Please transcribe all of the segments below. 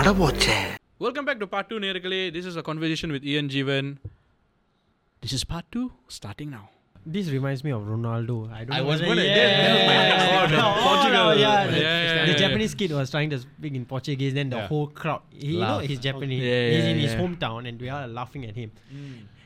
அடபோச்சே Welcome back to part 2 நேர்களே This is a conversation with Ian Jeevan. This is part 2 starting now. This reminds me of Ronaldo. I don't I know was whether- gonna- yeah, that- that was my next yeah, one. yeah. Portugal. Oh, yeah, the, Yeah, yeah, the yeah. Japanese kid was trying to speak in Portuguese, then the Yeah. whole crowd, he, you know, Laugh. he's Japanese, Yeah, he's yeah, in his yeah. hometown, and we are laughing at him.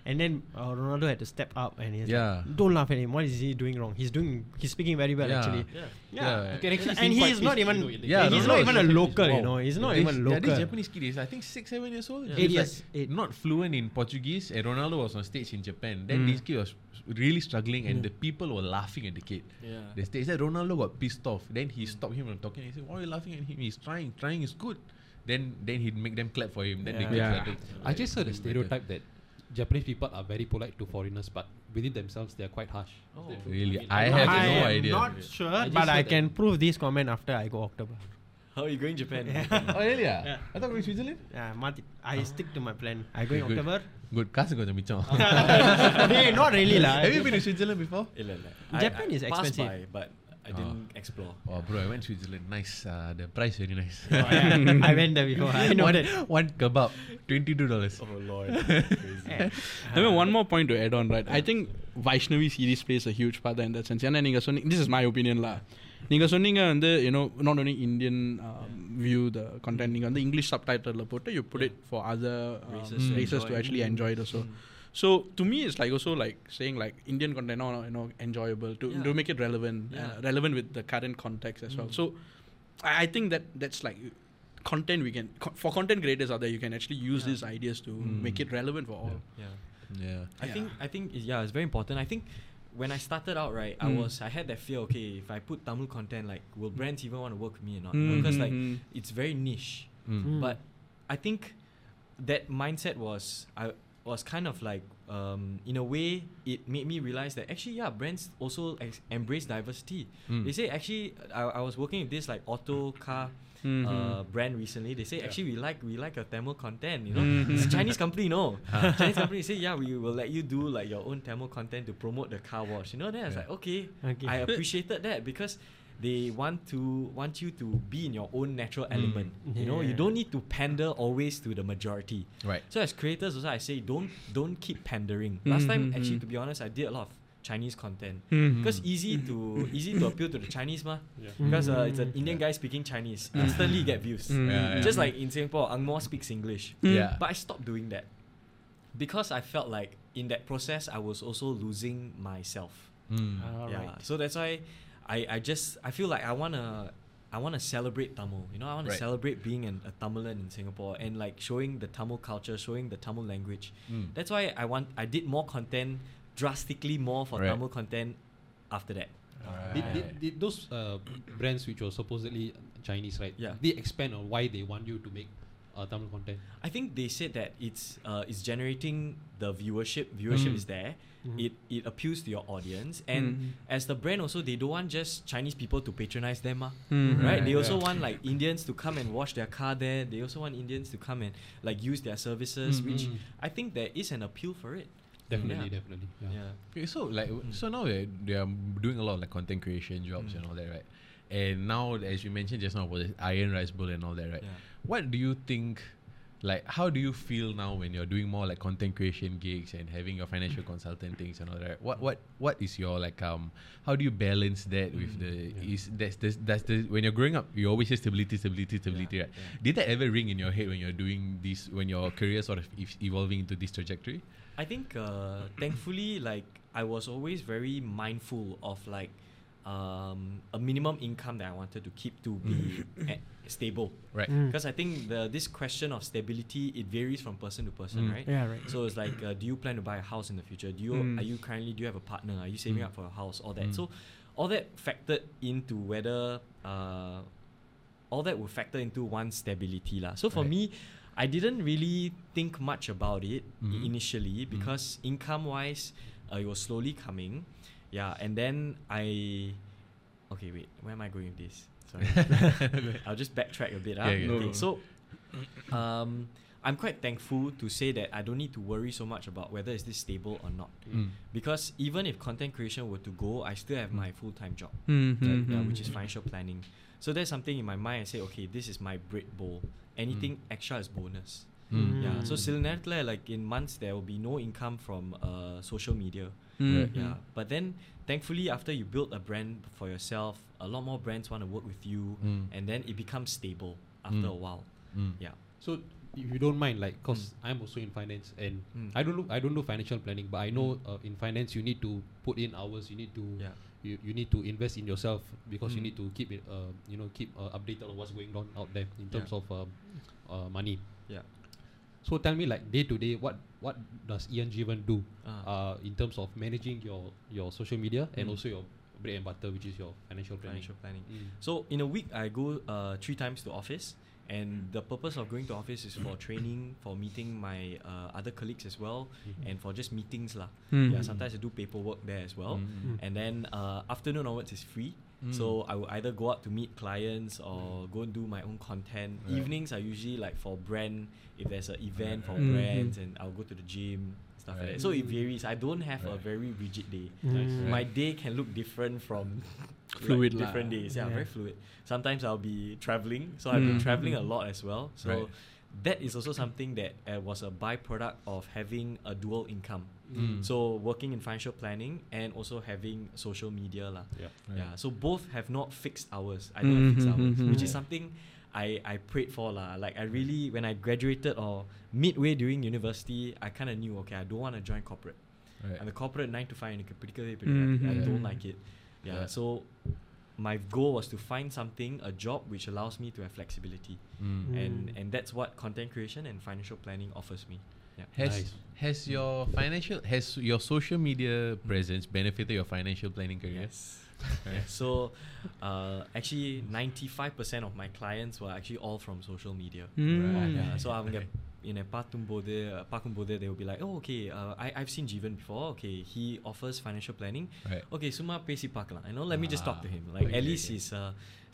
And then uh, Ronaldo had to step up, and he's Yeah. like, "Don't laugh at him. What is he doing wrong? He's doing, he's speaking very well Yeah. actually. Yeah. Yeah, Yeah. You can actually and see he quite is not physically, even, you know, in the Yeah, he's Ronaldo not even a Japanese. local, you know. He's not This- even Yeah, local. this Japanese kid is I think six, seven years old. Eight He's years, like eight. Not fluent in Portuguese, and Ronaldo was on stage in Japan. Then this kid was really struggling, and the people were laughing at the kid. Yeah. The stage said Ronaldo got pissed off. Then he stopped him from talking. He said, "Why are you laughing at him? He's trying. Trying is good." Then then he'd make them clap for him. Then they Yeah. keep Yeah. I just heard a stereotype that Japanese people are very polite to foreigners, but within themselves they are quite harsh. Oh. Really, I I mean, have I no am idea. not sure, I just but I heard can that. prove this comment after I go October. How are you going Japan? oh really? Yeah. I thought we were Switzerland. Yeah, Marty, I stick to my plan. I go in Good. October. Good. Kasu கொஞ்சம் மிச்சம். hey, not really lah. Have you been to Switzerland before? இல்ல, இல்ல. Japan I, is I passed expensive. by, but I didn't explore. Oh bro, I went Switzerland. Nice. Uh, the price very nice. Oh, yeah. I went there before. I know one, that. one kebab, twenty two dollars. Oh lord. Yeah. I mean, one more point to add on, right? I think Vaishnavi series plays a huge part in that sense. ஏன்னா நீங்கள் சொன்னீங்க this is my opinion lah. நீங்கள் சொன்னீங்க வந்து you know not only Indian um, view the content நீங்கள் வந்து English subtitle போட்டு you put it for other um, Races to races to enjoy. actually enjoy it also. So to me, it's like also like saying like Indian content, no, no, you know, enjoyable to Yeah. to make it relevant, uh, relevant with the current context as well. So I, I think that that's like content we can co- for content creators out there, you can actually use Yeah. these ideas to make it relevant for all. Yeah. Yeah. I think I think yeah, it's very important. I think when I started out, right, I Mm. was I had that fear. Okay, if I put Tamil content, like, will brands even want to work with me or not? Mm, Because like mm, it's very niche. Mm. Mm. But I think that mindset was I was kind of like um, in a way it made me realize that actually yeah brands also ex- embrace diversity. Mm. They say actually I, I was working with this like auto car Mhm. uh, brand recently. They say actually we like we like your Tamil content. You know, Mhm. it's a Chinese company. No, Chinese company say yeah we will let you do like your own Tamil content to promote the car wash. You know, then I was Yeah. like okay, Okay. I appreciated that because they want to want you to be in your own natural element. You know, you don't need to pander always to the majority. Right. So as creators, also I say don't don't keep pandering. Last time, Mhm, actually, to be honest, I did a lot of Chinese content Mhm. because easy to easy to appeal to the Chinese, ma. Yeah. Because uh, it's an Mm. Indian guy speaking Chinese, instantly get views. Mm. Yeah, yeah. Just like in Singapore, Angmo speaks English. Yeah. But I stopped doing that because I felt like in that process I was also losing myself. Mm. yeah. Alright. So that's why I, I just I feel like I wanna I wanna celebrate Tamil. You know, I wanna Right. celebrate being an, a Tamilan in Singapore and like showing the Tamil culture, showing the Tamil language. Mm. That's why I want I did more content, drastically more for Right. Tamil content after that. Did, did, did those uh, brands which were supposedly Chinese, right? Yeah. They expand on why they want you to make uh, Tamil content. I think they said that it's uh, it's generating the viewership. Viewership Mm. is there. Mhm. It it appeals to your audience, and Mhm. as the brand also, they don't want just Chinese people to patronize them, ah. Mhm. right? They Yeah. also want like Indians to come and wash their car there. They also want Indians to come and like use their services, Mm, which mm. I think there is an appeal for it. Definitely, Yeah. definitely. Yeah. Yeah. Okay, so like so now they they are doing a lot of like content creation jobs Mm. and all that, right? And now, as you mentioned just now, about the Iron Rice Bowl and all that, right? Yeah. What do you think? Like, how do you feel now when you're doing more like content creation gigs and having your financial consultant things and all that? What what what is your like um? How do you balance that with Mm, the yeah. is that's the that's the when you're growing up you always say stability stability stability right? yeah. Did that ever ring in your head when you're doing this when your career sort of ev- evolving into this trajectory? I think uh, thankfully, like I was always very mindful of like um, a minimum income that I wanted to keep to be a- stable. Right. Mm. Because I think the this question of stability it varies from person to person, Mm. right? Yeah, right. So it's like, uh, do you plan to buy a house in the future? Do you Mm. are you currently do you have a partner? Are you saving Mm. up for a house? All that. Mm. So all that factored into whether uh, all that will factor into one's stability lah. So for Right. me, I didn't really think much about it i- Mhm. initially because income wise, uh, it was slowly coming Yeah, and then I. Okay, wait. Where am I going with this? Sorry. I'll just backtrack a bit. ah. Yeah, yeah. Okay, No. so um, I'm quite thankful to say that I don't need to worry so much about whether is this stable or not. Mm. Because even if content creation were to go, I still have my full time job, Mhm, yeah, mhm. which is financial planning. So there's something in my mind. I say, okay, this is my bread bowl. Anything extra is bonus. Mm. Yeah. So Mm. சில நேரத்துல:sila nerathula, like in months there will be no income from uh, social media. Mhm. Yeah. But then thankfully after you build a brand for yourself, a lot more brands want to work with you Mm. and then it becomes stable after Mm. a while. Mm. Yeah. So if you don't mind, like, cause I'm also in finance and Mm. I don't do I don't do financial planning, but I know uh, in finance you need to put in hours. You need to Yeah. you, you need to invest in yourself because you Mm. need to keep it uh, you know keep uh, updated on what's going on out there in terms Yeah. of um, uh, money. Yeah. So tell me, like day to day, what what does Ian Jeevan do Ah. uh, in terms of managing your your social media and Mm. also your bread and butter, which is your financial planning? Financial planning. Mm. So in a week, I go uh, three times to office, and the purpose of going to office is for training, for meeting my uh, other colleagues as well, Mhm. and for just meetings lah. Mm. Yeah, sometimes I do paperwork there as well, Mm. and then uh, afternoon onwards is free. Mm. So I will either go out to meet clients or go and do my own content. Right. Evenings are usually like for brand. If there's an event for Mhm. brands, and I'll go to the gym stuff like that. So it varies. I don't have a very rigid day. Nice. Mm. My day can look different from Fluid like, different lah. days. Yeah, Yeah. very fluid. Sometimes I'll be traveling, so I've been Mm. traveling a lot as well. So Right that is also something that uh, was a byproduct of having a dual income. Mm. So working in financial planning and also having social media lah. Yeah. Right. Yeah. So both have not fixed hours. I don't mm-hmm, have fixed hours, mm-hmm. which is something I, I prayed for lah. Like I really when I graduated or midway during university, I kind of knew okay I don't want to join corporate. Right. And the corporate nine to five in a particular mm-hmm. I, don't like it. Yeah, yeah. So my goal was to find something, a job which allows me to have flexibility. Mm. And Mm. and that's what content creation and financial planning offers me. Yeah. Has Nice. has your financial has your social media presence benefited your financial planning career? Yes. Yeah, so, uh, actually, ninety-five percent of my clients were actually all from social media. Mm. Yeah, so அவங்க Okay. in பார்க்கும்போது பார்க்கும்போது they will be like oh okay uh, I I've seen Jeevan before okay he offers financial planning Right. okay சும்மா பேசி பார்க்கலாம் you know let me just talk to Ah, him like okay, at least okay. he's uh,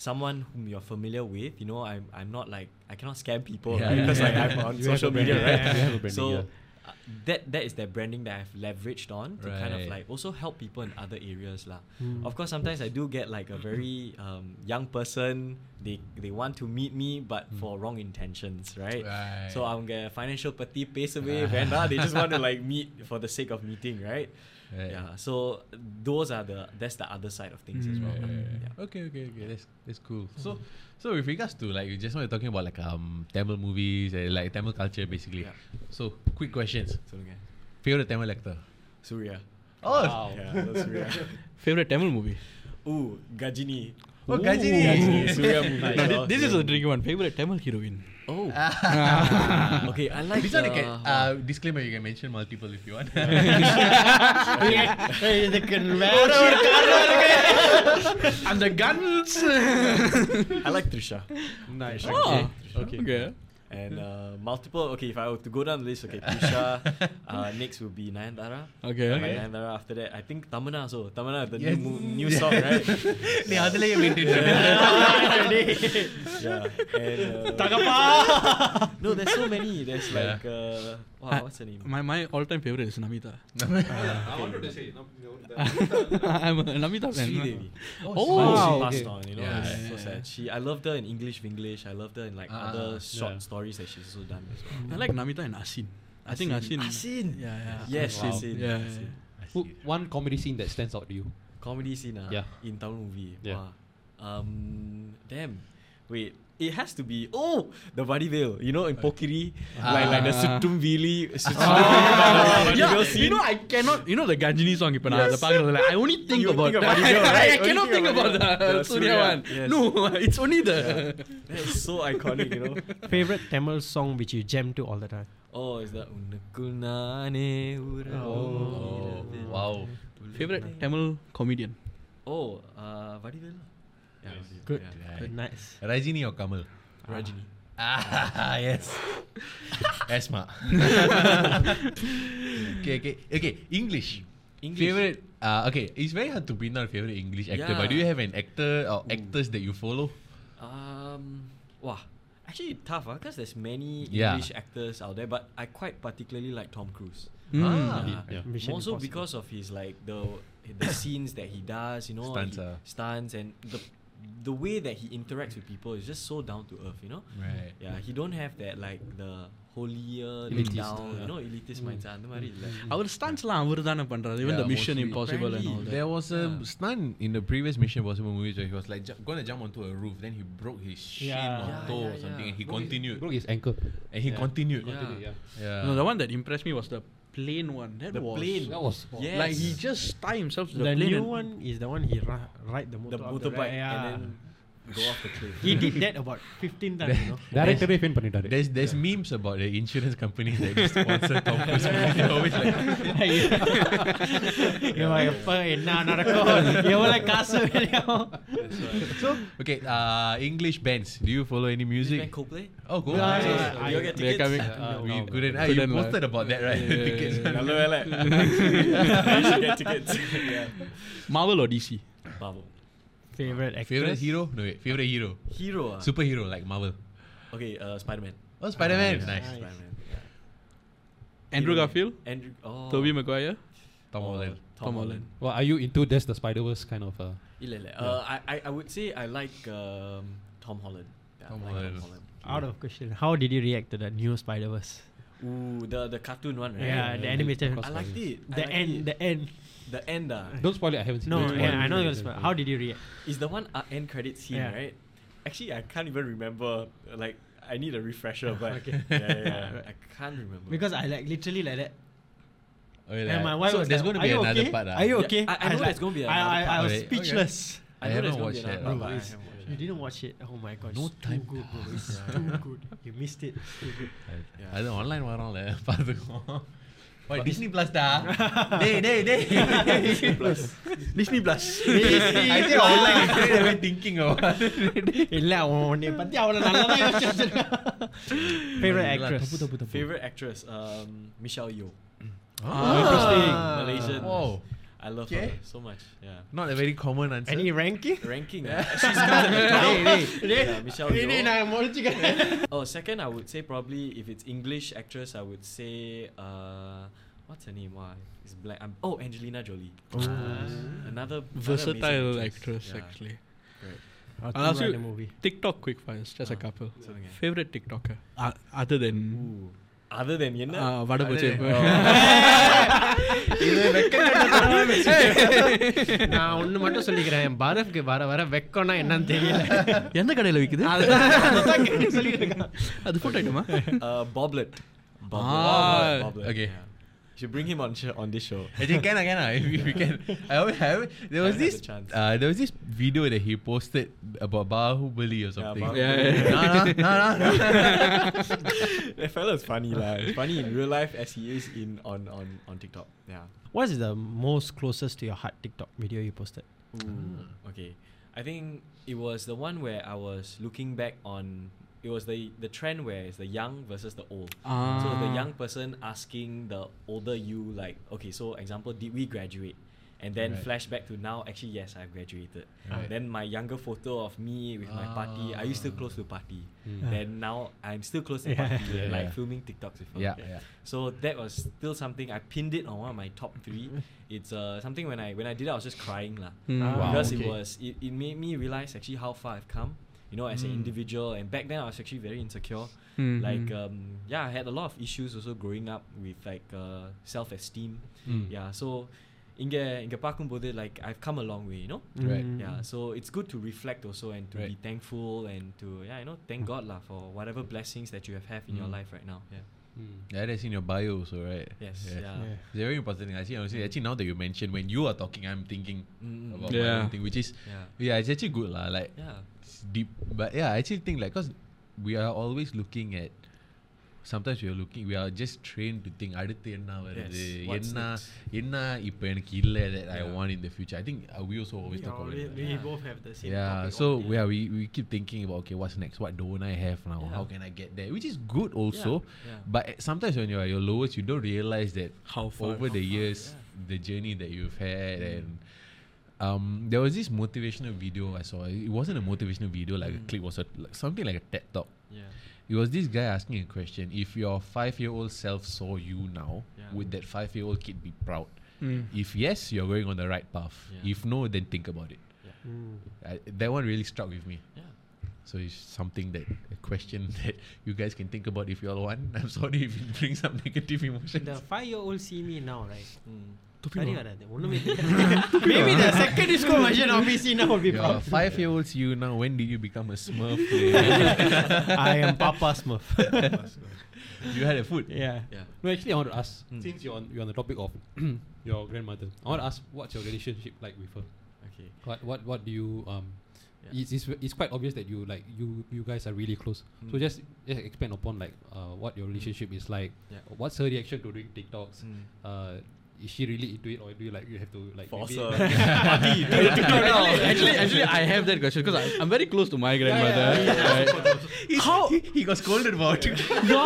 someone whom you're familiar with you know I'm I'm not like I cannot scam people Yeah, right yeah, because like yeah. I'm on You have social a media branding, right yeah. You have a branding, so yeah. uh, uh, that that is their branding that I've leveraged on to right. kind of like also help people in other areas lah. Mm. Of course, sometimes I do get like a very um, young person. They they want to meet me, but mm. for wrong intentions, right? right. So I'm a financial petty pace away, They just want to like meet for the sake of meeting, right? Right. Yeah. So those are the that's the other side of things mm, as well. Yeah. Okay, okay, okay. That's that's cool. Mm. So mm-hmm. so with regards to like you just were talking about like um Tamil movies and like Tamil culture basically. Yeah. So quick questions. So okay. Favorite Tamil actor? Surya. Oh wow. yeah, Surya. Favorite Tamil movie? Ooh, Ghajini. Oh, Ghajini. Ghajini. Surya Mumbai. No, thi- this is a tricky one. Favorite Tamil heroine. Oh. okay, I like. This one you can, uh, disclaimer, you can mention multiple if you want. and the guns. I like Trisha. Nice. Okay. And uh, multiple. Okay, if I were to go down the list, okay, Trisha. uh, next will be Nayandara. Okay. I like Nayandara. After that, I think Tamana also. Tamana, the Yes. new mo- new song, right? நீ அதுலயே maintain yeah. And, uh, no, there's so many. There's Yeah. like uh, wow, what's her name? My my all time favorite is Namita. I wanted to say. no, no, I'm a Namita fan. Sridevi. Oh, But wow, she okay. passed on. You know, Yeah, it's yeah, so yeah. sad. She, I loved her in English, English. I loved her in like Ah, other short yeah. stories that she's also done as well. I like Namita and Asin. I think Asin. Asin. Yeah, yeah. Yes, Wow. Asin. Yeah, Asin. Who- one comedy scene that stands out to you. Comedy scene ah, Yeah. in Tamil movie. Yeah. Wow. Um, damn. Wait, it has to be. Oh, the Vadivel. You know, in Pokiri, like like the Ah. Suttum Vili. yeah, you know I cannot. You know the Ghajini song. I I only think You about. think about I, Vadivel, I. I cannot think think about about the the Surya one. yes. No, it's only the. that is so iconic, you know. favorite Tamil song which you jam to all the time. Oh, is that Unnakul Nane Oh, wow. Favorite Tamil comedian. Oh, uh, Vadivel. Yeah, Nice. Good. Yeah. Right. Nice. Rajini or Kamal? Rajini. Ah, yes. Asma. okay, okay, okay. English. English. Favorite. Uh, okay, it's very hard to pin down favorite English actor. But do you have an actor or Ooh. actors that you follow? Um, wow. actually tough because there's many Yeah. English actors out there, but I quite particularly like Tom Cruise. Mm. Ah. Yeah. Yeah. Also Impossible. because of his like the the scenes that he does, you know, Stunts, he- ah. stunts and the the way that he interacts with people is just so down to earth, you know. Right. Yeah, he don't have that like the holier look Elitist, down, you yeah. know, elitist Mm. mindset. அந்த மாதிரி இல்ல. அவர் ஸ்டான்ஸ்லாம் அவர் தானே பண்றாரு even Yeah, the mission mostly. impossible and all Apparently, that There was a Yeah. stunt in the previous Mission Impossible movies where he was like ju- going to jump onto a roof, then he broke his shin Yeah. or Yeah, toe yeah, or something, yeah. and he Broke his- continued. Broke his ankle. And he Yeah. continued. Yeah. Continue, yeah. Yeah. no the one that impressed me was the plane one that The was plane. That was Yes. like he just tie himself to the, The plane new one is the one he ri- ride the motor the up motorbike yeah. and then go off the cliff. he did that about 15 times, you know. director fan பண்ணிட்டாரு There's there's memes about the insurance companies that sponsor Tom Cruise. movies. They're always like, இவன் எப்ப என்ன நடக்கும் எவ்வளவு காசு வேணும் so okay. Uh, English bands. Do you follow any music? Music Coldplay? Oh, cool. Yeah, So, yeah, So, I- you all get they're tickets? coming- Uh, we no, couldn't. no. ah, you Couldn't, uh, posted about that, right? Yeah, Tickets. yeah, yeah. நல்ல வேலை. you should get tickets. yeah. Marvel or DC Marvel. Favorite actor? Favorite hero? No, wait. Favorite hero? Hero? Ah? Superhero, like Marvel. Okay, uh, Spider Man. Oh, Spider Man. Nice. nice. Yeah. Andrew Hero Garfield? Andrew. Oh. Tobey Maguire? Tom oh, Holland. Tom, Tom Holland. Well, are you into this the Spider Verse kind of? Uh, yeah. uh, I, I would say I like um, Tom Holland. Tom, like Holland. Tom Holland. Out of question. How did you react to that new Spider Verse? Ooh, the the cartoon one, right? Yeah, yeah the animated. I liked it. The liked end, it. the end. The end. ah. don't spoil it I haven't seen no it. Don't spoil yeah it. I know you're gonna spoil. how did you react Is the one uh, end credit scene, Yeah. right? Actually, I can't even remember. Like, I need a refresher, but Okay. yeah, yeah, yeah. I can't remember. because I like literally like that Oh, yeah. and my wife so was there's like, going to "Are be you another okay? part. ah. Are you Yeah, okay?" I- I know was there's like- gonna be I, another I, I part. was Okay. speechless. I, I know haven't there's gonna watched be that. another Bro, part, but I it's- haven't watched You it. didn't watch it. Oh my god. No it's time. Too good, bro. It's Yeah. too good. You missed it. It's too good. Yeah. அது online வரோம்ல பார்த்துக்கோம் Why Disney Plus டா டேய் டேய் டேய் Disney Plus Disney Plus I say online instead of thinking about இல்ல அவன் உன்னை பத்தி அவ்வளவு நல்லதா யோசிச்சு வச்சிருக்கான். Favorite actress. தப்பு தப்பு தப்பு Favorite actress, um, Michelle Yeoh. Ah, interesting. Malaysian. Wow I love her so much. Yeah. Not a very common answer. Any ranking? Ranking. Yeah. Ah. She's got it. yeah, Michelle Yeoh. oh, second, I would say probably if it's English actress, I would say uh, what's her name? Why it's black? I'm, um, oh, Angelina Jolie. Oh. Uh, another versatile another actress, yeah. actually. I'll, ask you. TikTok quick fires, just uh, a ah. couple. Yeah. Favorite TikToker uh, other than Ooh. அதுதான் என்ன? வடபூச்சி. இது நான் ஒண்ணு மட்டும் சொல்லிக்கிறேன். பரஃப்க்கு வர வர வெக்கம்னா என்னன்னு தெரியல. எந்த கடையில விக்குது? அது போட்டோமா பாப்லெட் okay should bring him on sh- on this show. Actually, can I, can I? If we can. I always have. There was Haven't this. the chance. Uh, there was this video that he posted about Bahubali or something. Bahubali. Yeah, yeah, no, no, no, no, no. that fella's funny lah. Funny in real life as he is in on on on TikTok. Yeah. What is the most closest to your heart TikTok video you posted? Ooh, okay. I think it was the one where I was looking back on. It was the the trend where it's the young versus the old. Ah. So the Ah. young person asking the older you like, okay, so example, did we graduate? And then Right. flashback to now, actually yes, I've graduated. Right. Then my younger photo of me with my party. Are you still close to party? Mm. Then now I'm still close to party, Yeah, like yeah. filming TikToks with her. Yeah, yeah. So that was still something I pinned it on one of my top three. It's uh, something when I when I did it, I was just crying lah. Mm. Ah, because okay. it was it, it made me realize actually how far I've come You know, as an Mm. individual, and back then I was actually very insecure. Mhm. Like um, yeah, I had a lot of issues also growing up with like uh, self esteem. Mm. Yeah, so இங்க இங்க பார்க்கும்போது like I've come a long way, you know. Right. Mm. Yeah, so it's good to reflect also and to be Right. thankful and to yeah, you know, thank God lah for whatever blessings that you have have in your Mm. life right now. Yeah. Mm. Yeah, that's in your bio also, right? Yes. Yeah. Yeah. Yeah. It's a very important thing. Actually, honestly, actually, now that you mentioned, when you are talking, I'm thinking Mm, about my Yeah. own thing, which is yeah. yeah, it's actually good lah. Like Yeah. it's deep, but yeah, I actually think like because we are always looking at. Sometimes we are looking, we are just trained to think அடுத்து என்ன வருது Yes, what's என்ன next? என்ன இப்போ எனக்கு இல்ல that I Yeah. want in the future. I think uh, we also always We, talk about always, it. we Yeah. both have the same Yeah, topic so all day. yeah, we, we keep thinking about okay, what's next? What don't I have now? Yeah. How can I get there? Which is good also. Yeah. But uh, sometimes when you're at your lowest, you don't realize that how far over the far, years, yeah. the journey that you've had, and um, there was this motivational video I saw. It wasn't a motivational video, like a Mm. clip, was a, like something like a TED talk. Yeah. It was this guy asking a question: If your five-year-old self saw you now, Yeah. would that five-year-old kid be proud? Mm. If yes, you're going on the right path. Yeah. If no, then think about it. Mm. I, that one really struck with me. Yeah. So it's something that a question that you guys can think about if you all want. I'm sorry if it brings up negative emotions. The five-year-old see me now, right? Mm. சரி வராது ஒண்ணுமே தெரியாது. Maybe the secondary school version of me see now will be Your proud. five-year-olds, you now. When did you become a Smurf player? I am Papa Smurf. you had a food. yeah. Yeah. No, actually, I want to ask. Mm. Since you're on, you're on the topic of your grandmother, I want to ask what's your relationship like with her? Okay. What what what do you um? Yeah. It's, it's it's quite obvious that you like you you guys are really close. So Mm. just just expand upon like uh what your relationship is like. Yeah. What's her reaction to doing TikToks? Mm. Uh, is she really into it, or do you like you have to like Force maybe- her. actually, actually, actually, I have that question because I'm very close to my grandmother. right? How? He got scolded about it. No,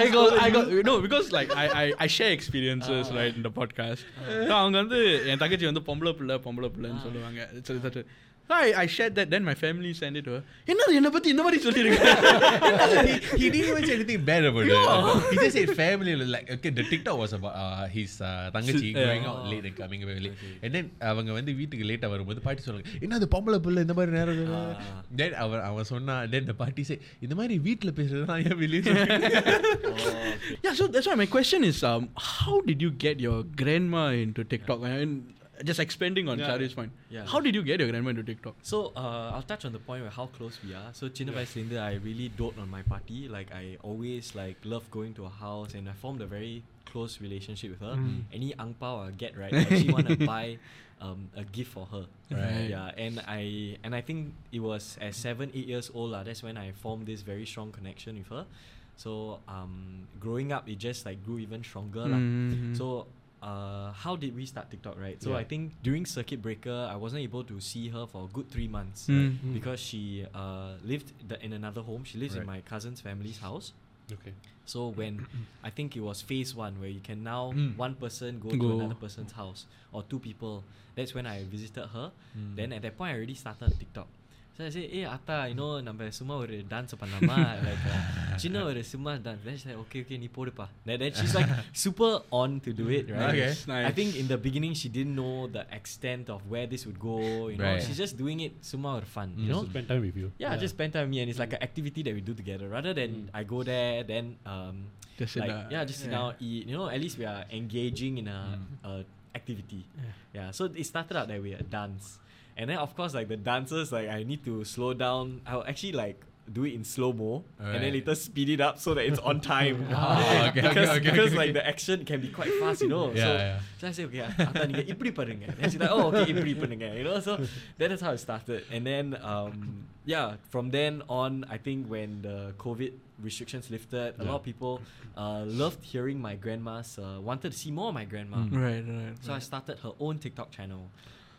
I got, I got, no, because like I, I, I share experiences right in the podcast. So அவங்க வந்து என் தங்கச்சி வந்து பொம்பளை பிள்ளை பொம்பளை பிள்ளைன்னு சொல்லுவாங்க It's a- it's a- So I, I shared that then my family sent it to her. என்னது என்னை பத்தி இந்த மாதிரி சொல்லிருக்க he, he didn't even say anything bad about it. He just said family. Like okay, the TikTok was about uh, his uh, தங்கச்சி Yeah. going out late and coming very late. And then அவங்க வந்து வீட்டுக்கு லேட்டா வரும்போது பாட்டி சொல்லுங்க என்ன அது பொம்பளை பிள்ளை இந்த மாதிரி நேரம் Ah. தென் அவன் அவன் சொன்னா தென் the பாட்டி say இந்த மாதிரி வீட்ல பேசுறதுனா ஏன் வெளியே Oh, okay. Yeah, so that's why my question is, um, how did you get your grandma into TikTok? I mean, Just expanding on Yeah. Chari's point. Yeah. How did you get your grandma into TikTok? So uh, I'll touch on the point where how close we are. So Chinna yeah. I really dote on my party. Like I always like love going to her house, and I formed a very close relationship with her. Mm. Any ang pao I get right, I actually want to buy um, a gift for her. Right. Yeah, and I and I think it was at seven eight years old. lah. that's when I formed this very strong connection with her. So um, growing up, it just like grew even stronger. lah. Mhm. So uh, how did we start TikTok, right? So Yeah. I think during circuit breaker, I wasn't able to see her for a good three months Mm. Mm. because she uh, lived the, in another home. She lives in my cousin's family's house. Okay. So when I think it was phase one where you can now Mm. one person go, Go. to another person's house or two people. That's when I visited her. Mm. Then at that point I already started TikTok. So I said, hey Atta, you know, நம்ம சும்மா ஒரு dance பண்ணலாமா like uh, சின்ன ஒரு சும்மா dance then she's like okay okay நீ போடுப்பா then, then she's like super on to do it right Okay. Nice. I think in the beginning she didn't know the extent of where this would go you know Right. she's just doing it சும்ma ஒரு fun you Mm. know Just to spend time with you. yeah, just spend time with me and it's like an activity that we do together rather than Mm. I go there then um Just sit like down. yeah just sit down eat you know at least we are engaging in a, Mm. a activity yeah. so it started out that way a dance and then of course like the dancers like I need to slow down I'll actually like do it in slow mo and then Right. later speed it up so that it's on time Ah, okay, okay, because, okay, because okay, like okay. the action can be quite fast you know Yeah, so yeah. so I say okay அத்தா நீங்க இப்படி பாருங்க then she's like oh okay இப்படி பண்ணுங்க you know so that is how it started and then um yeah from then on I think when the COVID restrictions lifted a lot of people uh, loved hearing my grandma's uh, wanted to see more of my grandma Mm. Right, right. so I started her own TikTok channel.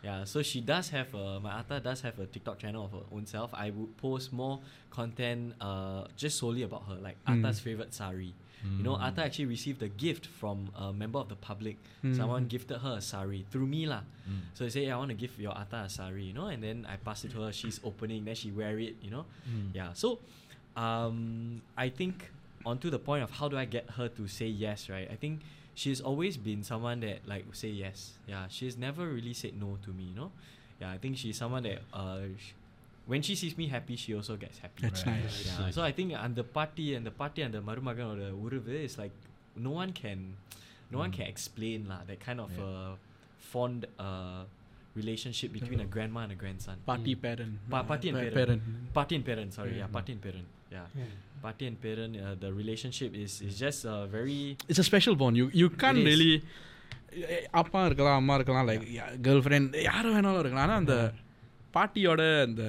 Yeah, so she does have a my Atta does have a TikTok channel of her own self. I would post more content uh just solely about her, like Mm. Atta's favorite sari. You know, Mm. Atta actually received a gift from a member of the public. Mm. Someone gifted her a sari through me lah. Mm. So they say, I want to give your Atta a sari, you know, and then I pass it to her. She's opening, then she wear it, you know. Mm. Yeah. So um I think onto the point of how do I get her to say yes, right? I think she's always been someone that like say yes. Yeah. She's never really said no to me, you know? Yeah, I think she's someone that uh sh- when she sees me happy, she also gets happy. That's Right. nice. Yeah. So I think and the party and the party and the marumagan or the uruvu is like no one can no one Mm. can explain lah that kind of Yeah. uh, fond uh relationship between a grandma and a grandson. Party Mm. parent. Pa- party and Pa- parent. Party and parent, sorry, yeah, Yeah. party and parent. Yeah. Party and parent, uh, the relationship is is just uh, very It's a special bond. You you can't It is. really eh, அப்பா இருக்கலாம் அம்மா இருக்கலாம் like girl friend யார் வேணாலும் இருக்கலாம் ஆனால் அந்த பாட்டியோட அந்த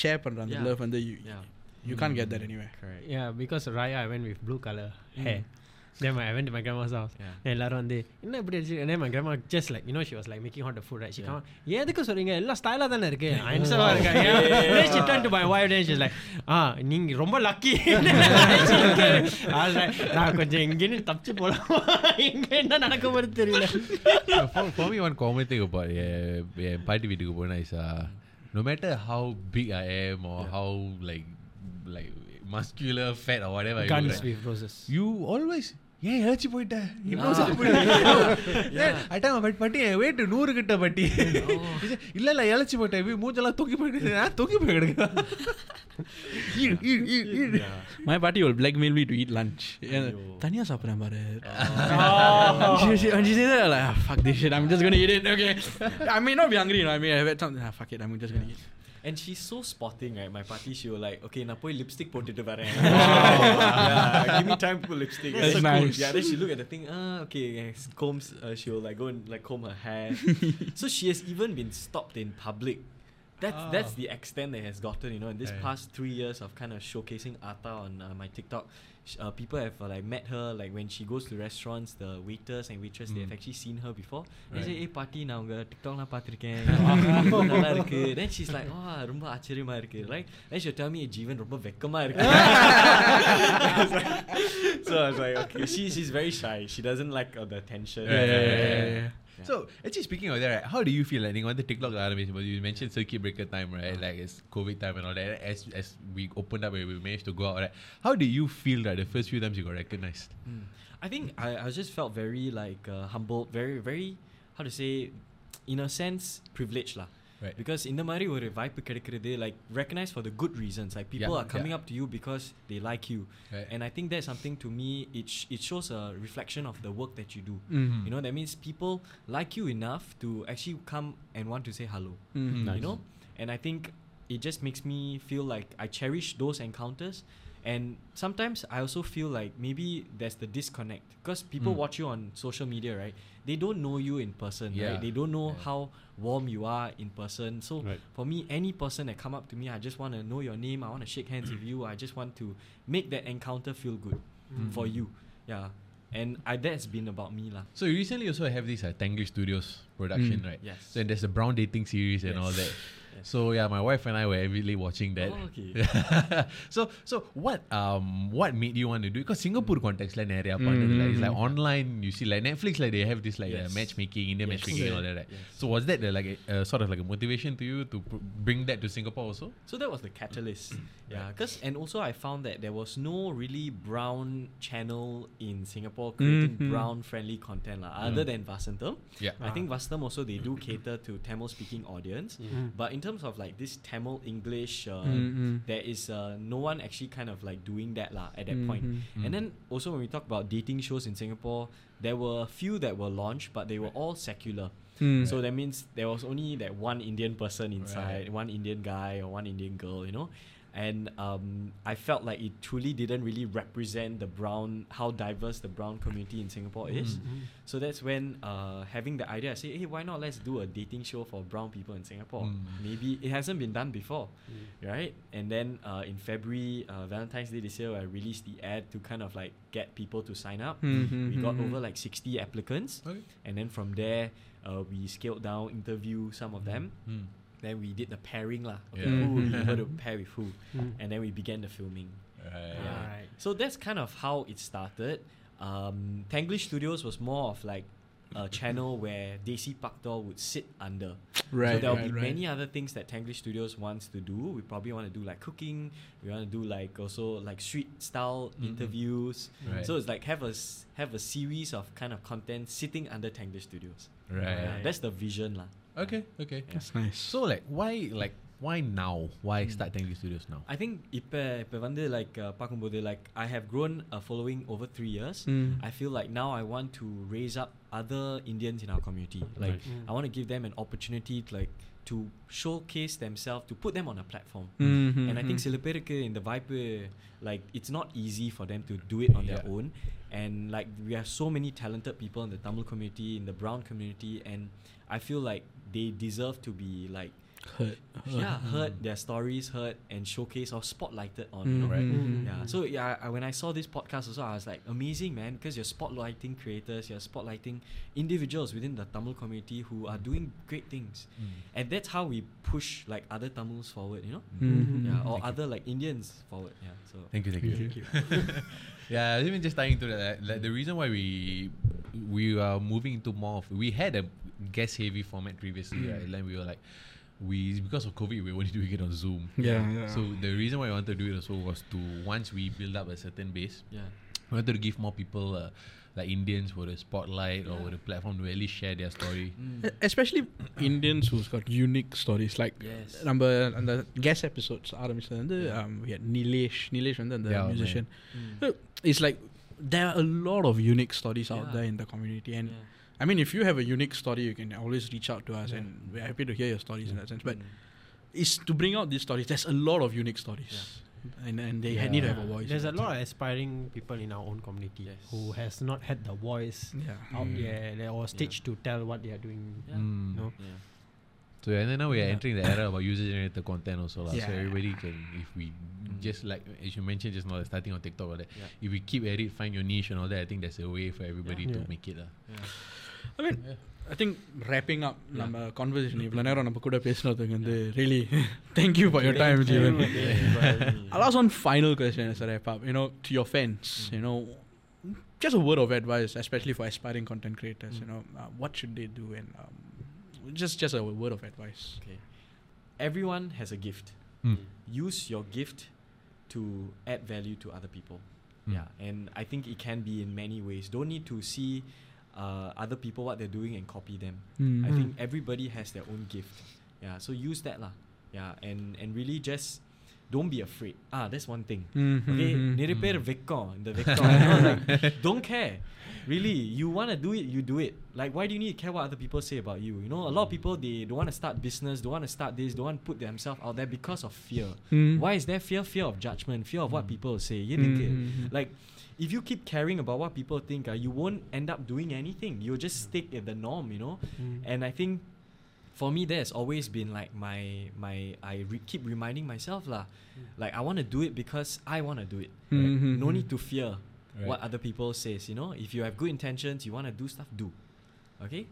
ஷேர் பண்ணுற அந்த Yeah. லவ் வந்து yeah. You Khan get that anyway Correct. Yeah, because Raya I went with blue color hair. Then my, I went to my grandma's house. Yeah. Then எல்லாரும் வந்து என்ன இப்படி அடிச்சு and then my grandma just like you know she was like making hot the food right she come out எதுக்கு சொல்றீங்க எல்லாம் ஸ்டைலா தானே இருக்கு அன்சவா இருக்காங்க then she turned to my wife then she's like ஆ நீங்க ரொம்ப லக்கி நான் கொஞ்சம் எங்கேன்னு தப்பிச்சு போலாம் எங்க என்ன நடக்க போறது தெரியல for, for me, one common thing about yeah, yeah, party வீட்டுக்கு போனா is uh, no matter how big I am or how like like muscular, fat or whatever I guns look, right, with roses you always ஏன் இழைச்சி போயிட்ட இவ்வளோ சாப்பிட்டு அட்டாம but பட்டி என் weight நூறு கிட்ட பட்டி இல்ல இல்ல இழைச்சி போயிட்டேன் இப்படி மூஞ்செல்லாம் தூக்கி போயிட்டு நான் தூக்கி போய் கிடக்கு ஈடு, ஈடு, ஈடு, ஈடு. My party will blackmail me to eat lunch. Yeah. தனியா சாப்பிடுறேன் பாரு. she, she, when she said that, like, ah, fuck this shit, I'm just gonna eat it. Okay. I may not be hungry, you know. I may have had something. Ah, fuck it, I'm just gonna eat. And she's so spotting, right? My party, she will like, okay, நான் போய் lipstick போட்டுட்டு வரேன். yeah, give me time to put lipstick. That's And then- nice. Yeah, then she look at the thing. Ah, okay, yes, combs. Uh, she will like go and like comb her hair. so she has even been stopped in public. That's that's the extent that has gotten. You know, in this Yeah. past three years of kind of showcasing Ata on uh, my TikTok. sh- Uh, people have uh, like met her like when she goes to restaurants the waiters and waitress they have Mm. actually seen her before they Right. say hey party நான் உங்க டிக்டாக்லாம் பார்த்திருக்கேன் நல்லா இருக்கு then she's like oh ரொம்ப ஆச்சரியமா இருக்கு right then she'll tell me ஜீவன் ரொம்ப வெக்கமா இருக்கு I was like- so I was like okay she she's very shy she doesn't like uh, the attention Yeah, yeah, yeah, yeah, Yeah. So actually speaking of that, right, how do you feel like நீங்க வந்து TikTok ஆரம்பிச்சு போது you mentioned circuit breaker time, right? Like it's COVID time and all that. As as we opened up and we managed to go out, right? How do you feel that the first few times you got recognized? Mm. I think I, I just felt very like uh, humble, very very how to say, in a sense privileged lah. Right. Because இந்த மாதிரி ஒரு வாய்ப்பு கிடைக்கிறது like recognized for the good reasons like people Yeah, are coming yeah. up to you because they like you Right. and I think that's something to me it sh- it shows a reflection of the work that you do Mm. you know that means people like you enough to actually come and want to say hello Mm. you know and i think it just makes me feel like i cherish those encounters and sometimes i also feel like maybe there's the disconnect because people Mm. watch you on social media right they don't know you in person Yeah. right they don't know Yeah. how warm you are in person so Right. for me any person that come up to me i just want to know your name i want to shake hands with you i just want to make that encounter feel good Mm. for you yeah and I, that's been about me lah So you recently also I have this uh, Tanglish Studios production, Mm. right? yes So and there's the Brown dating series and all that. Yes. So yeah, my wife and I were avidly watching that. Oh, okay. so so what um what made you want to do? Because Singapore context like area Mm, it's like mm. online. You see like Netflix like they have this like uh, matchmaking, Indian Yes. matchmaking and all that. Right? Yes. So was that the, like a, uh, sort of like a motivation to you to pr- bring that to Singapore also? So that was the catalyst. yeah, because and also I found that there was no really brown channel in Singapore creating Mhm. brown friendly content lah, other than Vasantham. Yeah. I think Vasantham also they do cater to Tamil speaking audience. Mm. But in terms of like this Tamil English, uh, Mm-mm. there is uh, no one actually kind of like doing that lah at that point. Mhm. Mm. And then also when we talk about dating shows in Singapore, there were a few that were launched, but they were all secular. Mm. So that means there was only that one Indian person inside, Right. one Indian guy or one Indian girl, you know. And um, I felt like it truly didn't really represent the brown, how diverse the brown community in Singapore is. Mm. So that's when uh, having the idea, I say, hey, why not let's do a dating show for brown people in Singapore? Mm. Maybe it hasn't been done before, right? And then uh, in February, uh, Valentine's Day this year, I released the ad to kind of like get people to sign up. Mhm, We got mhm. over like 60 applicants. Okay. And then from there, uh, we scaled down, interview some of them. Then we did the pairing lah. Okay, Yeah. who will be to pair with who? Mm. And then we began the filming. Right. Yeah. Alright. So that's kind of how it started. Um, Tanglish Studios was more of like a channel where Daisy Paktor would sit under. so Right, there'll right, be right. many other things that Tanglish Studios wants to do. We probably want to do like cooking. We want to do like also like street style Mhm. interviews. Right. So it's like have a s- have a series of kind of content sitting under Tanglish Studios. Right. Yeah, that's the vision lah. Okay, okay. That's nice. So like why like why now? Why hmm. start Tanglish Studios now? I think இப்ப இப்ப வந்து like uh, like I have grown a following over three years. Mm. I feel like now I want to raise up other Indians in our community. Like mm. I want to give them an opportunity to like to showcase themselves, to put them on a platform. Mm-hmm, and I think hmm. சில in the vibe, like it's not easy for them to do it on yeah. their own. And like we have so many talented people in the Tamil community, in the brown community, and I feel like they deserve to be like Hurt. yeah, heard their stories, heard and showcase or spotlighted on. You know? Right. Mhm. Yeah. So yeah, I, when I saw this podcast also, I was like, amazing, man, because you're spotlighting creators, you're spotlighting individuals within the Tamil community who are doing great things, and that's how we push like other Tamils forward, you know, Mhm. yeah, or other like Indians forward. Yeah. So Thank you, thank you. Thank you. yeah, even just tying into that, like the reason why we we are moving into more of we had a guest heavy format previously, right? Like we were like we because of COVID we were only doing it on Zoom. Yeah, yeah. So the reason why I wanted to do it also was to once we build up a certain base, yeah. we wanted to give more people uh, like Indians with a spotlight or Yeah. with a platform to really share their story. Mm. Especially Indians who's got unique stories like Yes. நம்ம அந்த guest episodes ஆரம்பிச்சது வந்து Yeah. um, we had Nilesh Nilesh வந்து அந்த Yeah, musician Mm. So, it's like there are a lot of unique stories out Yeah. there in the community and Yeah. I mean if you have a unique story you can always reach out to us Yeah. and we're happy to hear your stories in that sense but Mm. it's to bring out these stories there's a lot of unique stories and, and they Yeah. need to have a voice There's a lot of aspiring people in our own community Yes. who has not had the voice yeah out Mm. there like, or stage to tell what they are doing. Yeah. Mm. No. Yeah. So and then now we are Yeah. entering the era about user generated content also. lah. So Yeah. everybody can if we Mm. just like as you mentioned just now starting on TikTok or that, Yeah. if we keep at it, find your niche and all that, I think there's a way for everybody Yeah. to Yeah. make it. lah. Yeah. I mean I think wrapping up Yeah. நம்ம conversation இவ்வளோ நேரம் நம்ம கூட பேசினதுக்கு வந்து really thank you for your time Jeevan I'll ask one final question as a wrap up. You know, to your fans, you know, just a word of advice, especially for aspiring content creators. You just just a word of advice. Okay. Everyone has a gift. Mm. Use your gift to add value to other people. Mm. Yeah, and I think it can be in many ways. Don't need to see uh, other people what they're doing and copy them. I think everybody has their own gift. Yeah, so use that lah. Yeah, and and really just don't be afraid. Ah, that's one thing. Okay, நிறைய பேர் வெக்கம் இந்த வெக்கம் you know, like don't care. really, you want to do it, you do it. Like, why do you need to care what other people say about you? You know, a lot of people, they don't want to start business, don't want to start this, don't want to put themselves out there because of fear. Mm. Why is there fear? Fear of judgment, fear of what hmm. people say. You mm. Mm-hmm. Like, if you keep caring about what people think, uh, you won't end up doing anything. You'll just stick at the norm, you know? Mm. And I think for me there's always been like my my I re- keep reminding myself lah, mm. like I want to do it because I want to do it. Mm-hmm. Right? No need to fear Right. what other people says. You know, if you have good intentions, you want to do stuff, do. Okay,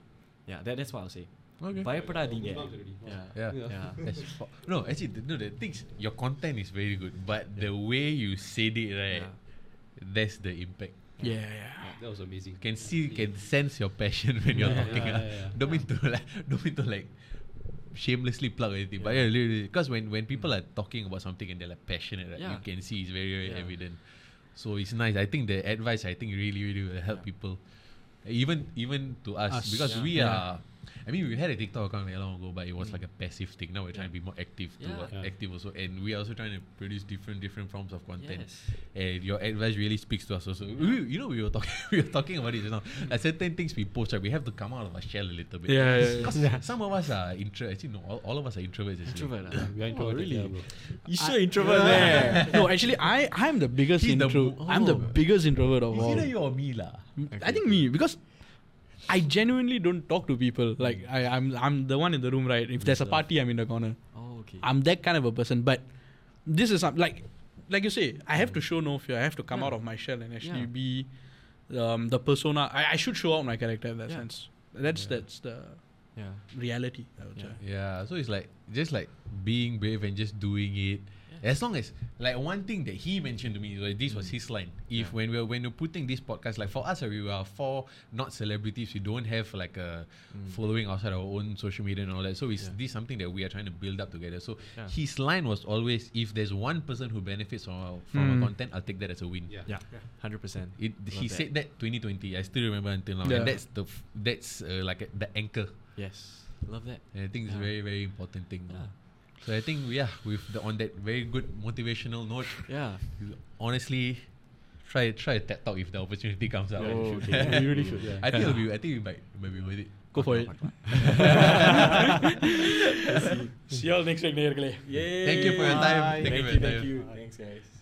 yeah, that, that's what I'll say. Okay. பயப்படாதீங்க. Yeah. Yeah. Yeah. That's fu- no, actually, the, no, the things your content is very good, but the way you said it, right, Yeah. that's the impact. Yeah, yeah. That was amazing. Can see, can sense your passion when you're Yeah, talking. yeah, ah. yeah, yeah. Don't mean to like, don't mean to like shamelessly plug anything, but yeah, because when when people are talking about something and they're like passionate, right, you Yeah. can see it's very very Yeah. evident. So it's nice. I think the advice I think really really will help people, even even to us, Us, because yeah. we Yeah. are. I mean, we had a TikTok account very long ago, but it was like a passive thing. Now we're trying to be more active, to Yeah. uh, Yeah. active also, and we are also trying to produce different different forms of content. Yes. And your advice really speaks to us also. We, you know, we were talking we were talking about it just now. Like certain things we post, right, we have to come out of our shell a little bit. Yeah, yeah, yeah. Because some of us are intro. Actually, no, all, all of us are introverts. Actually. Introvert. ah. We are introverted, really? yeah, bro. You sure introvert there? no, actually, I I'm the biggest He's the intro. I'm the oh. biggest introvert of Is all. either you or me, lah. I think me because I genuinely don't talk to people. Like I, I'm I'm the one in the room, right? If there's a party, I'm in the corner. Oh, okay. I'm that kind of a person. But this is some, like like you say, I have to show no fear. I have to come Yeah. out of my shell and actually Yeah. be um, the persona. I, I should show out my character in that Yeah. sense. That's that's the yeah. reality. I would Yeah. say. Yeah, so it's like just like being brave and just doing it. As long as like one thing that he mentioned to me, was this was Mm. his line. If Yeah. when we're when we're putting this podcast, like for us, we are four not celebrities. We don't have like a Mm. following outside our own social media and all that. So it's Yeah. this something that we are trying to build up together. So Yeah. his line was always, if there's one person who benefits from our, from our Mm. content, I'll take that as a win. Yeah. Yeah. Hundred percent. It, he Love said that 2020. I still remember until now, Yeah. and that's the f- that's uh, like a, the anchor. Yes, love that. And I think it's yeah. very very important thing. Yeah. So I think yeah, with the on that very good motivational note. Yeah. Honestly, try try TED talk if the opportunity comes up. Oh, okay. you really should. Yeah. I think it'll be. I think we might maybe worth it. Go for it. See you all next week, Yay! Thank you for your time. Thank, thank you, you, thank you. Thanks, guys.